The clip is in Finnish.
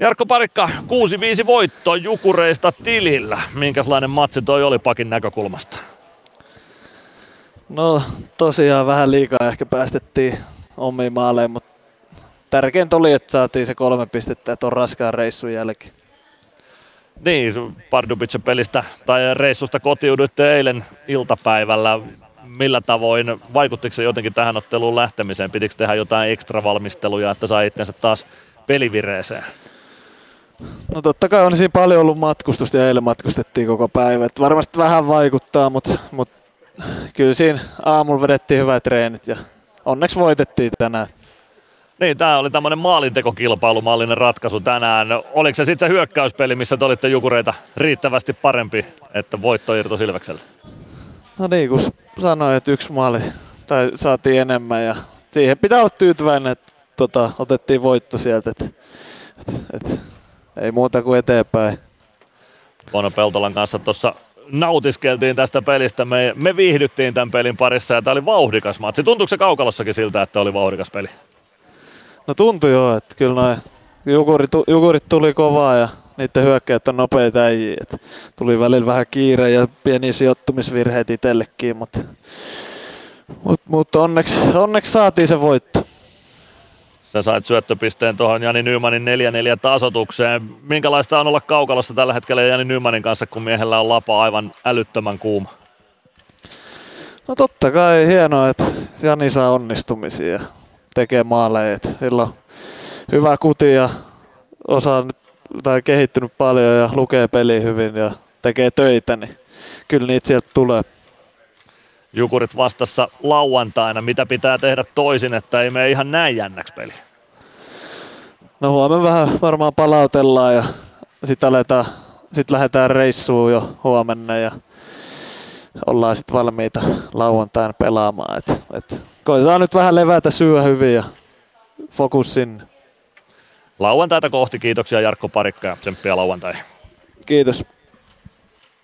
Jarkko Parikka, 6-5 voitto Jukureista tilillä. Minkälainen matsi toi oli pakin näkökulmasta? No tosiaan vähän liikaa ehkä päästettiin omiin maaleen, mutta tärkeintä oli, että saatiin se kolme pistettä tuon raskaan reissun jälkeen. Niin, Pardubicin pelistä tai reissusta kotiuduitte eilen iltapäivällä. Millä tavoin, vaikuttiko se jotenkin tähän otteluun lähtemiseen? Pitikö tehdä jotain ekstra valmisteluja, että sai itsensä taas pelivireeseen? No totta kai on siinä paljon ollut matkustusta ja eilen matkustettiin koko päivä. Et varmasti vähän vaikuttaa, mutta, mutta kyllä siinä aamulla vedettiin hyvät treenit ja onneksi voitettiin tänään. Niin, tämä oli tämmöinen maalintekokilpailumallinen ratkaisu tänään. Oliko se sitten se hyökkäyspeli, missä te olitte Jukureita riittävästi parempi, että voitto irto Silvekseltä? No niin, kun sanoin, että yksi maali tai saatiin enemmän ja siihen pitää olla tyytyväinen, että tota, otettiin voitto sieltä. Et, et, et, ei muuta kuin eteenpäin. Bono Peltolan kanssa tuossa nautiskeltiin tästä pelistä. Me, me viihdyttiin tämän pelin parissa ja tämä oli vauhdikas matsi. Tuntuuko se kaukalossakin siltä, että oli vauhdikas peli? No tuntui joo, että kyllä noin jukurit, jukurit tuli kovaa ja niiden hyökkäjät on nopeita äijiä. Tuli välillä vähän kiire ja pieni sijoittumisvirheet itsellekin, mutta, mutta, mutta onneksi, onneksi saatiin se voitto. Sä sait syöttöpisteen tuohon Jani Nymanin 4-4 tasotukseen. Minkälaista on olla kaukalossa tällä hetkellä Jani Nymanin kanssa, kun miehellä on lapa aivan älyttömän kuuma? No totta kai hienoa, että Jani saa onnistumisia tekee maaleja. Sillä on hyvä kuti ja osaa tai kehittynyt paljon ja lukee peli hyvin ja tekee töitä, niin kyllä niitä sieltä tulee. Jukurit vastassa lauantaina. Mitä pitää tehdä toisin, että ei mene ihan näin jännäksi peli? No huomenna vähän varmaan palautellaan ja sitten sit lähdetään reissuun jo huomenna ja ollaan sitten valmiita lauantaina pelaamaan. Et, et koitetaan nyt vähän levätä syödä hyvin ja fokus sinne. Lauantaita kohti. Kiitoksia Jarkko Parikka ja tsemppiä lauantai. Kiitos.